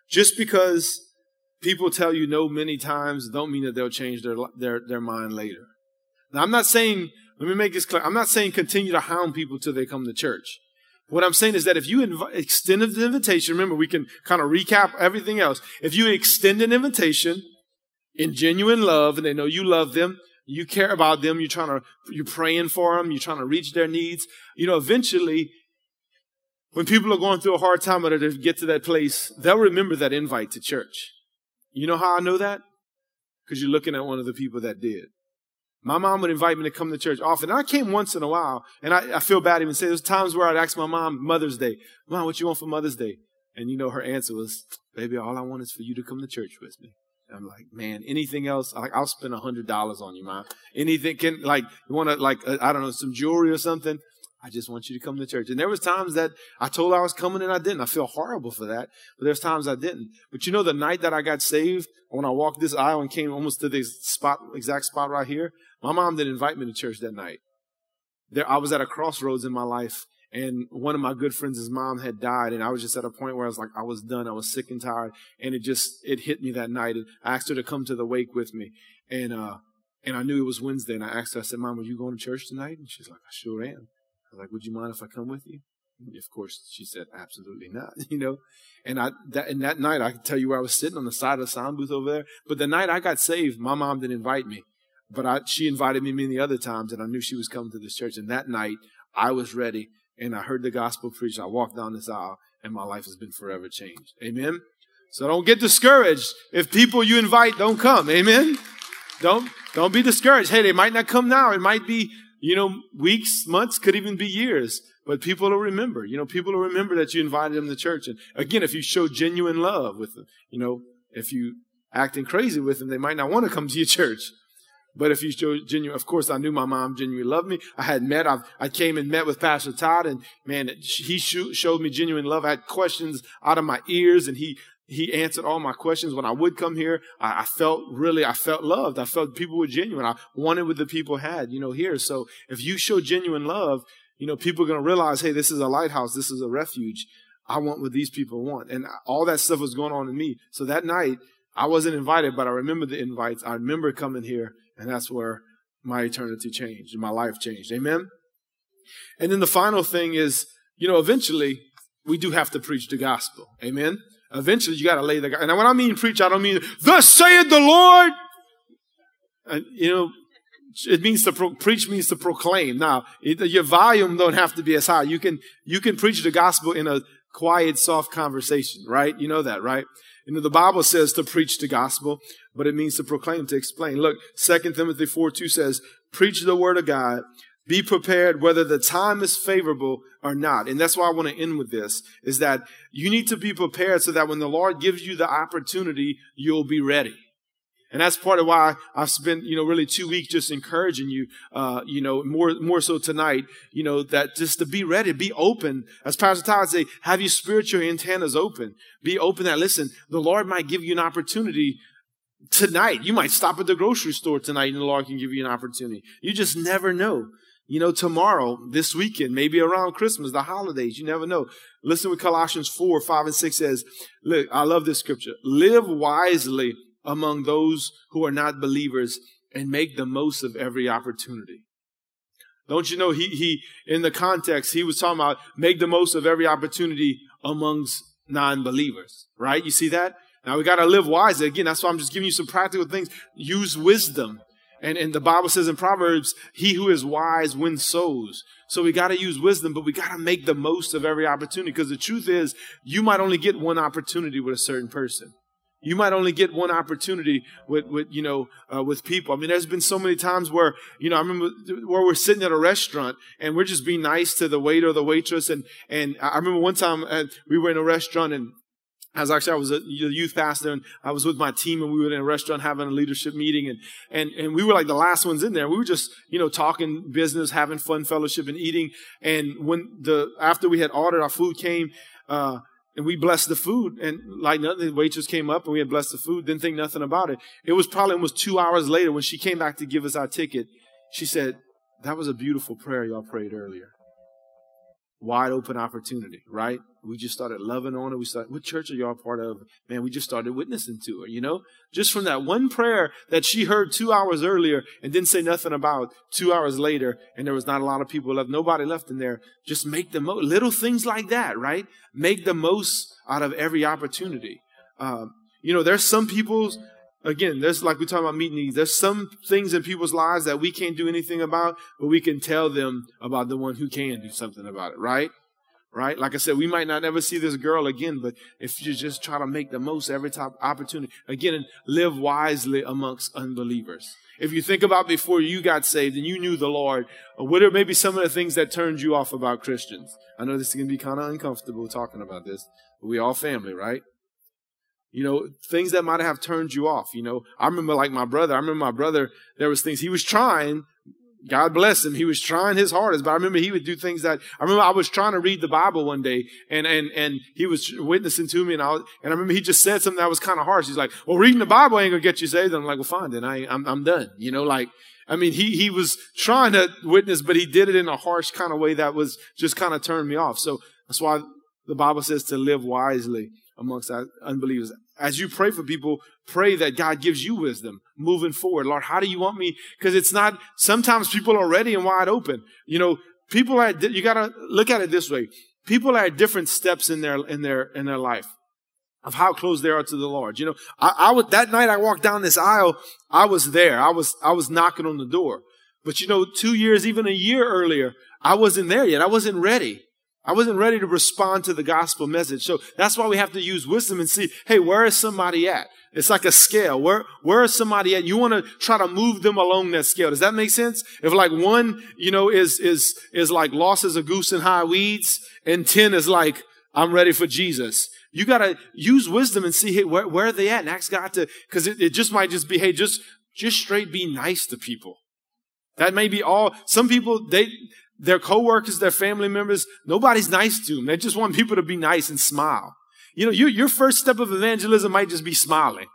just because people tell you no many times don't mean that they'll change their, their, their mind later. I'm not saying, let me make this clear. I'm not saying continue to hound people till they come to church. What I'm saying is that if you inv- extend an invitation, remember, we can kind of recap everything else. If you extend an invitation in genuine love and they know you love them, you care about them, you're trying to, you're praying for them, you're trying to reach their needs, you know, eventually, when people are going through a hard time or they get to that place, they'll remember that invite to church. You know how I know that? Because you're looking at one of the people that did. My mom would invite me to come to church often. And I came once in a while, and I, I feel bad even saying there's times where I'd ask my mom Mother's Day, Mom, what you want for Mother's Day? And you know, her answer was, Baby, all I want is for you to come to church with me. I'm like, man, anything else? Like, I'll spend a hundred dollars on you, mom. Anything can, like, you want to, like, uh, I don't know, some jewelry or something? I just want you to come to church. And there was times that I told I was coming and I didn't. I feel horrible for that, but there's times I didn't. But you know, the night that I got saved, when I walked this aisle and came almost to this spot, exact spot right here, my mom didn't invite me to church that night. There, I was at a crossroads in my life and one of my good friends, mom had died, and I was just at a point where I was like, I was done. I was sick and tired, and it just it hit me that night. And I asked her to come to the wake with me, and uh, and I knew it was Wednesday, and I asked her, I said, Mom, are you going to church tonight? And she's like, I sure am. I was like, Would you mind if I come with you? Of course, she said, Absolutely not. You know, and I that and that night I can tell you where I was sitting on the side of the sound booth over there. But the night I got saved, my mom didn't invite me, but I she invited me many other times, and I knew she was coming to this church. And that night I was ready and I heard the gospel preached. I walked down this aisle and my life has been forever changed. Amen. So don't get discouraged if people you invite don't come. Amen. Don't don't be discouraged. Hey, they might not come now. It might be, you know, weeks, months, could even be years. But people will remember. You know, people will remember that you invited them to church. And again, if you show genuine love with them, you know, if you acting crazy with them, they might not want to come to your church. But if you show genuine, of course, I knew my mom genuinely loved me. I had met, I, I came and met with Pastor Todd, and man, he showed me genuine love. I had questions out of my ears, and he he answered all my questions. When I would come here, I, I, felt really, I felt loved. I felt people were genuine. I wanted what the people had, you know, here. So if you show genuine love, you know, people are going to realize, hey, this is a lighthouse. This is a refuge. I want what these people want. And all that stuff was going on in me. So that night, I wasn't invited, but I remember the invites. I remember coming here and that's where my eternity changed and my life changed. Amen? And then the final thing is, you know, eventually we do have to preach the gospel. Amen? Eventually you got to lay the. And when I mean preach, I don't mean, thus saith the Lord. And, you know, it means to pro- preach means to proclaim. Now, it, your volume don't have to be as high. You can, you can preach the gospel in a quiet, soft conversation, right? You know that, right? You know, the Bible says to preach the gospel, but it means to proclaim, to explain. Look, 2 Timothy 4 2 says, preach the word of God. Be prepared whether the time is favorable or not. And that's why I want to end with this, is that you need to be prepared so that when the Lord gives you the opportunity, you'll be ready. And that's part of why I've spent, you know, really two weeks just encouraging you, uh, you know, more, more so tonight, you know, that just to be ready, be open. As Pastor Todd say, have your spiritual antennas open. Be open that, listen, the Lord might give you an opportunity tonight. You might stop at the grocery store tonight and the Lord can give you an opportunity. You just never know. You know, tomorrow, this weekend, maybe around Christmas, the holidays, you never know. Listen what Colossians 4, 5, and 6 says. Look, I love this scripture. Live wisely among those who are not believers and make the most of every opportunity. Don't you know he he in the context he was talking about make the most of every opportunity amongst non-believers, right? You see that? Now we got to live wisely. Again, that's why I'm just giving you some practical things. Use wisdom. And, and the Bible says in Proverbs, he who is wise wins souls. So we got to use wisdom, but we got to make the most of every opportunity because the truth is you might only get one opportunity with a certain person. You might only get one opportunity with, with you know, uh, with people. I mean, there's been so many times where, you know, I remember where we're sitting at a restaurant and we're just being nice to the waiter or the waitress. And, and I remember one time uh, we were in a restaurant and I was actually, I was a youth pastor and I was with my team and we were in a restaurant having a leadership meeting and, and, and we were like the last ones in there. We were just, you know, talking business, having fun fellowship and eating. And when the, after we had ordered, our food came, uh, and we blessed the food and like nothing, the waitress came up and we had blessed the food, didn't think nothing about it. It was probably almost two hours later when she came back to give us our ticket. She said, that was a beautiful prayer y'all prayed earlier wide open opportunity, right? We just started loving on her. We started, what church are y'all part of? Man, we just started witnessing to her, you know? Just from that one prayer that she heard two hours earlier and didn't say nothing about two hours later, and there was not a lot of people left, nobody left in there. Just make the most, little things like that, right? Make the most out of every opportunity. Um, you know, there's some people's Again, there's like we talk about meeting needs. There's some things in people's lives that we can't do anything about, but we can tell them about the one who can do something about it, right? Right? Like I said, we might not ever see this girl again, but if you just try to make the most every time opportunity, again, live wisely amongst unbelievers. If you think about before you got saved and you knew the Lord, uh, what are maybe some of the things that turned you off about Christians? I know this is going to be kind of uncomfortable talking about this, but we all family, right? You know, things that might have turned you off. You know, I remember like my brother, I remember my brother, there was things he was trying. God bless him. He was trying his hardest, but I remember he would do things that, I remember I was trying to read the Bible one day and, and, and he was witnessing to me and I was, and I remember he just said something that was kind of harsh. He's like, well, reading the Bible ain't gonna get you saved. And I'm like, well, fine, then I, I'm, I'm done. You know, like, I mean, he, he was trying to witness, but he did it in a harsh kind of way that was just kind of turned me off. So that's why the Bible says to live wisely amongst unbelievers. As you pray for people, pray that God gives you wisdom moving forward. Lord, how do you want me? Because it's not, sometimes people are ready and wide open. You know, people are, you gotta look at it this way. People are at different steps in their, in their, in their life of how close they are to the Lord. You know, I, I would, that night I walked down this aisle, I was there. I was, I was knocking on the door. But you know, two years, even a year earlier, I wasn't there yet. I wasn't ready. I wasn't ready to respond to the gospel message. So that's why we have to use wisdom and see, hey, where is somebody at? It's like a scale. Where, where is somebody at? You want to try to move them along that scale. Does that make sense? If like one, you know, is, is, is like lost as a goose in high weeds and 10 is like, I'm ready for Jesus. You got to use wisdom and see hey, where, where are they at and ask God to, cause it, it just might just be, hey, just, just straight be nice to people. That may be all. Some people, they, their coworkers, their family members, nobody's nice to them. They just want people to be nice and smile. You know, your, your first step of evangelism might just be smiling.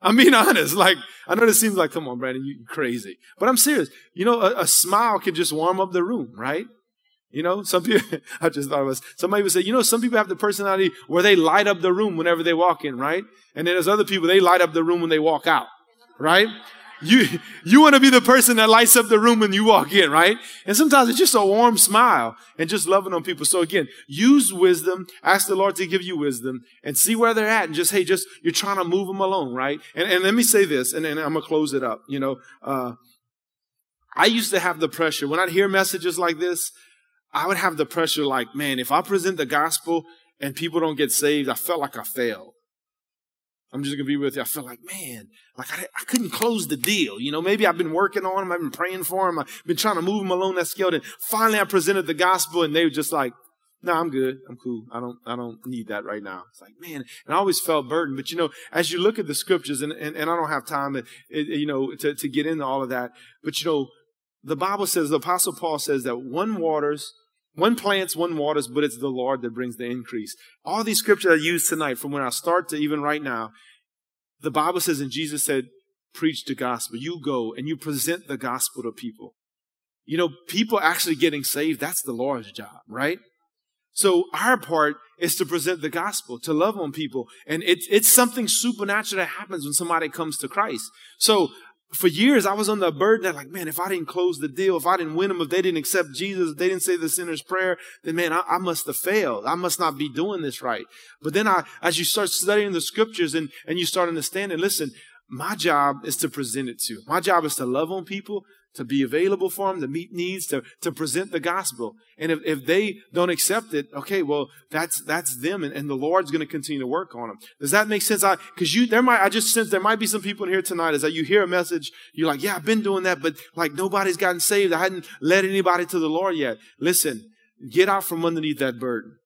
I'm being honest. Like, I know this seems like, come on, Brandon, you crazy. But I'm serious. You know, a, a smile can just warm up the room, right? You know, some people, I just thought of this. Somebody would say, you know, some people have the personality where they light up the room whenever they walk in, right? And then there's other people, they light up the room when they walk out, right? You, you want to be the person that lights up the room when you walk in, right? And sometimes it's just a warm smile and just loving on people. So again, use wisdom, ask the Lord to give you wisdom and see where they're at and just, hey, just, you're trying to move them along, right? And, and let me say this and then I'm going to close it up. You know, uh, I used to have the pressure when I'd hear messages like this, I would have the pressure like, man, if I present the gospel and people don't get saved, I felt like I failed. I'm just gonna be with you. I feel like, man, like I, I couldn't close the deal. You know, maybe I've been working on him. I've been praying for him. I've been trying to move him along that scale. And finally I presented the gospel and they were just like, no, I'm good. I'm cool. I don't, I don't need that right now. It's like, man, and I always felt burdened. But you know, as you look at the scriptures and, and, and I don't have time, to, you know, to, to get into all of that. But you know, the Bible says, the apostle Paul says that one waters, one plants, one waters, but it's the Lord that brings the increase. All these scriptures I use tonight, from when I start to even right now, the Bible says, and Jesus said, preach the gospel. You go and you present the gospel to people. You know, people actually getting saved, that's the Lord's job, right? So our part is to present the gospel, to love on people. And it's, it's something supernatural that happens when somebody comes to Christ. So for years I was under a burden that like, man, if I didn't close the deal, if I didn't win them, if they didn't accept Jesus, if they didn't say the sinner's prayer, then man, I, I, must have failed. I must not be doing this right. But then I, as you start studying the scriptures and, and you start understanding, listen, my job is to present it to. My job is to love on people, to be available for them, to meet needs, to, to present the gospel. And if, if they don't accept it, okay, well, that's, that's them and, and the Lord's going to continue to work on them. Does that make sense? I, cause you, there might, I just sense there might be some people in here tonight is that you hear a message, you're like, yeah, I've been doing that, but like nobody's gotten saved. I hadn't led anybody to the Lord yet. Listen, get out from underneath that burden.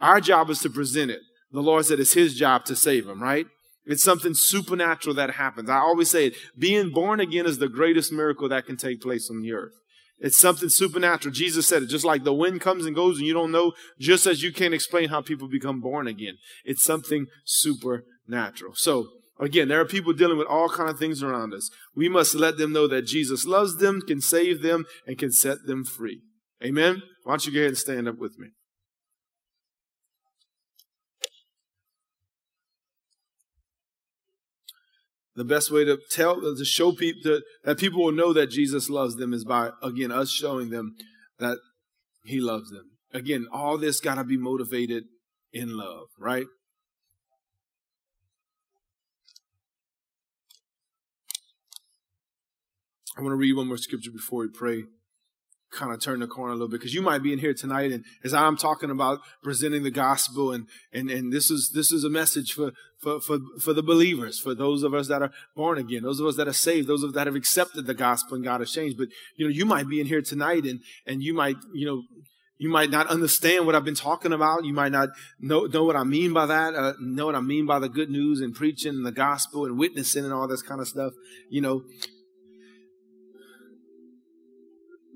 Our job is to present it. The Lord said it's His job to save them, right? It's something supernatural that happens. I always say it. Being born again is the greatest miracle that can take place on the earth. It's something supernatural. Jesus said it, just like the wind comes and goes and you don't know, just as you can't explain how people become born again. It's something supernatural. So, again, there are people dealing with all kind of things around us. We must let them know that Jesus loves them, can save them, and can set them free. Amen? Why don't you go ahead and stand up with me? The best way to tell, to show people that, that people will know that Jesus loves them is by, again, us showing them that He loves them. Again, all this got to be motivated in love, right? I want to read one more scripture before we pray kind of turn the corner a little bit because you might be in here tonight and as I'm talking about presenting the gospel and and and this is this is a message for for for for the believers for those of us that are born again those of us that are saved those of us that have accepted the gospel and God has changed but you know you might be in here tonight and and you might you know You might not understand what I've been talking about. You might not know, know what I mean by that, uh, know what I mean by the good news and preaching and the gospel and witnessing and all this kind of stuff. You know,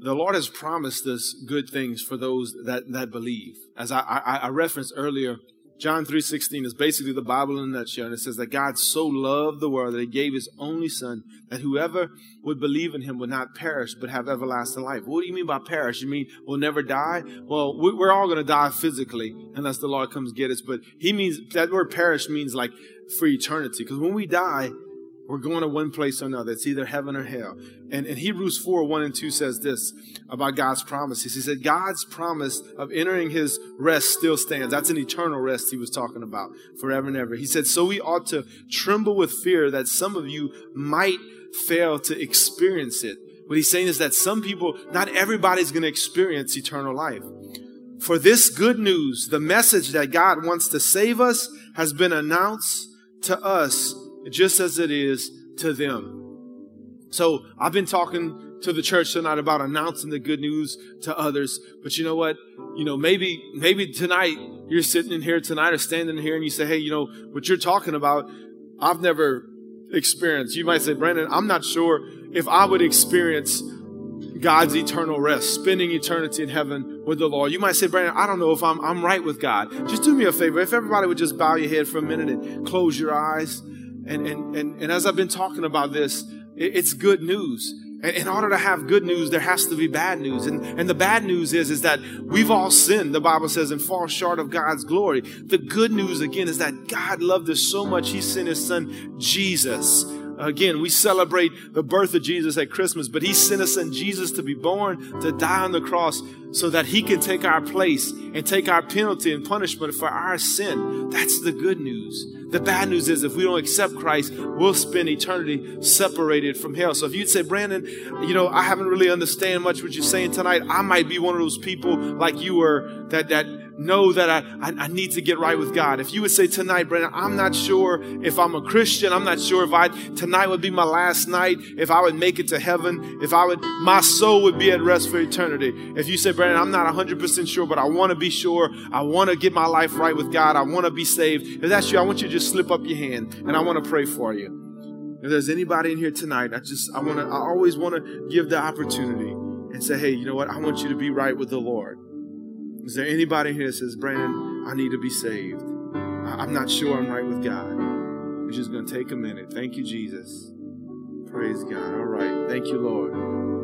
the Lord has promised us good things for those that, that believe. As I, I, I referenced earlier, John 3.16 is basically the Bible in a nutshell. And it says that God so loved the world that he gave his only son that whoever would believe in him would not perish but have everlasting life. What do you mean by perish? You mean we'll never die? Well, we're all going to die physically unless the Lord comes get us. But he means that word perish means like for eternity. Because when we die, we're going to one place or another. It's either heaven or hell. And, Hebrews 4 1 and 2 says this about God's promises. He said, God's promise of entering his rest still stands. That's an eternal rest he was talking about forever and ever. He said, So we ought to tremble with fear that some of you might fail to experience it. What he's saying is that some people, not everybody's going to experience eternal life. For this good news, the message that God wants to save us has been announced to us just as it is to them. So I've been talking to the church tonight about announcing the good news to others. But you know what? You know, maybe, maybe tonight you're sitting in here tonight or standing here and you say, Hey, you know, what you're talking about, I've never experienced. You might say, Brandon, I'm not sure if I would experience God's eternal rest, spending eternity in heaven with the Lord. You might say, Brandon, I don't know if I'm, I'm right with God. Just do me a favor. If everybody would just bow your head for a minute and close your eyes. And, and, and, and as I've been talking about this, it's good news. In order to have good news, there has to be bad news. And, and the bad news is, is that we've all sinned, the Bible says, and fall short of God's glory. The good news, again, is that God loved us so much, He sent His Son, Jesus. Again, we celebrate the birth of Jesus at Christmas, but He sent His Son, Jesus, to be born, to die on the cross, so that He can take our place and take our penalty and punishment for our sin. That's the good news. The bad news is if we don't accept Christ, we'll spend eternity separated from hell. So if you'd say, Brandon, you know, I haven't really understand much what you're saying tonight, I might be one of those people like you were that that know that I, I, I, need to get right with God. If you would say tonight, Brandon, I'm not sure if I'm a Christian. I'm not sure if I tonight would be my last night, if I would make it to heaven, if I would my soul would be at rest for eternity. If you say, Brandon, I'm not 100% sure, but I want to be sure. I want to get my life right with God. I want to be saved. If that's you, I want you to just slip up your hand and I want to pray for you. If there's anybody in here tonight, I just, I want to, I always want to give the opportunity and say, hey, you know what? I want you to be right with the Lord. Is there anybody here that says, Brandon, I need to be saved? I'm not sure I'm right with God. We're just going to take a minute. Thank you, Jesus. Praise God. All right. Thank you, Lord.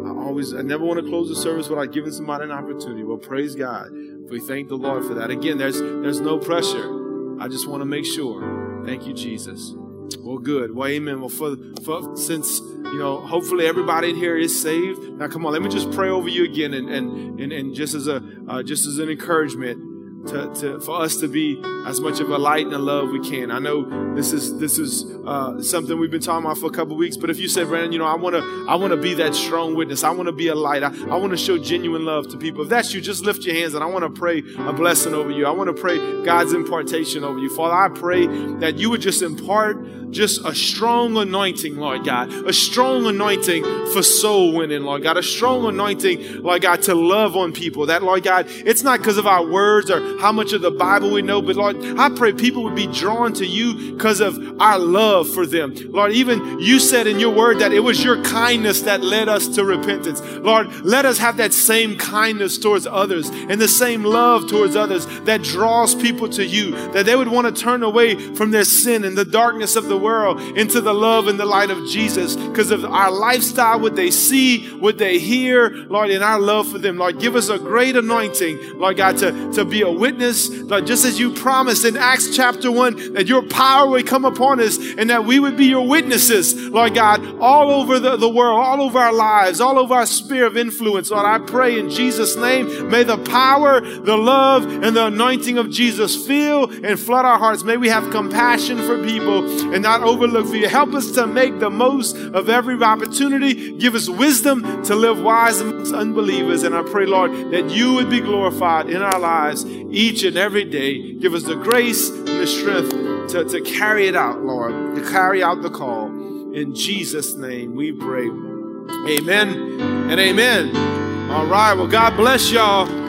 I always, I never want to close the service without giving somebody an opportunity. Well, praise God. We thank the Lord for that. Again, there's, there's no pressure. I just want to make sure Thank you, Jesus. Well, good. Well, amen. Well, for, for since you know, hopefully everybody in here is saved. Now, come on, let me just pray over you again, and and and, and just as a uh, just as an encouragement to, to, for us to be as much of a light and a love we can. I know this is this is uh, something we've been talking about for a couple weeks. But if you say, Brandon, you know, I want to I want to be that strong witness. I want to be a light. I, I want to show genuine love to people. If that's you, just lift your hands and I want to pray a blessing over you. I want to pray God's impartation over you. Father, I pray that you would just impart just a strong anointing, Lord God, a strong anointing for soul winning, Lord God, a strong anointing, Lord God, to love on people. That, Lord God, it's not because of our words or how much of the Bible we know, but Lord, I pray people would be drawn to you because of our love for them. Lord, even you said in your word that it was your kindness that led us to repentance. Lord, let us have that same kindness towards others and the same love towards others that draws people to you, that they would want to turn away from their sin and the darkness of the world into the love and the light of Jesus because of our lifestyle, what they see, what they hear, Lord, in our love for them. Lord, give us a great anointing, Lord God, to, to be a witness, Lord, just as you promised in Acts chapter 1, that your power would come upon us and that we would be your witnesses, Lord God, all over the, the world, all over our lives, all over our sphere of influence. Lord, I pray in Jesus' name, may the power, the love, and the anointing of Jesus fill and flood our hearts. May we have compassion for people and not overlook for you. Help us to make the most of every opportunity. Give us wisdom to live wise amongst unbelievers. And I pray, Lord, that you would be glorified in our lives each and every day. Give us the grace and the strength to, to carry it out, Lord, to carry out the call. In Jesus' name we pray. Amen and amen. All right. Well, God bless y'all.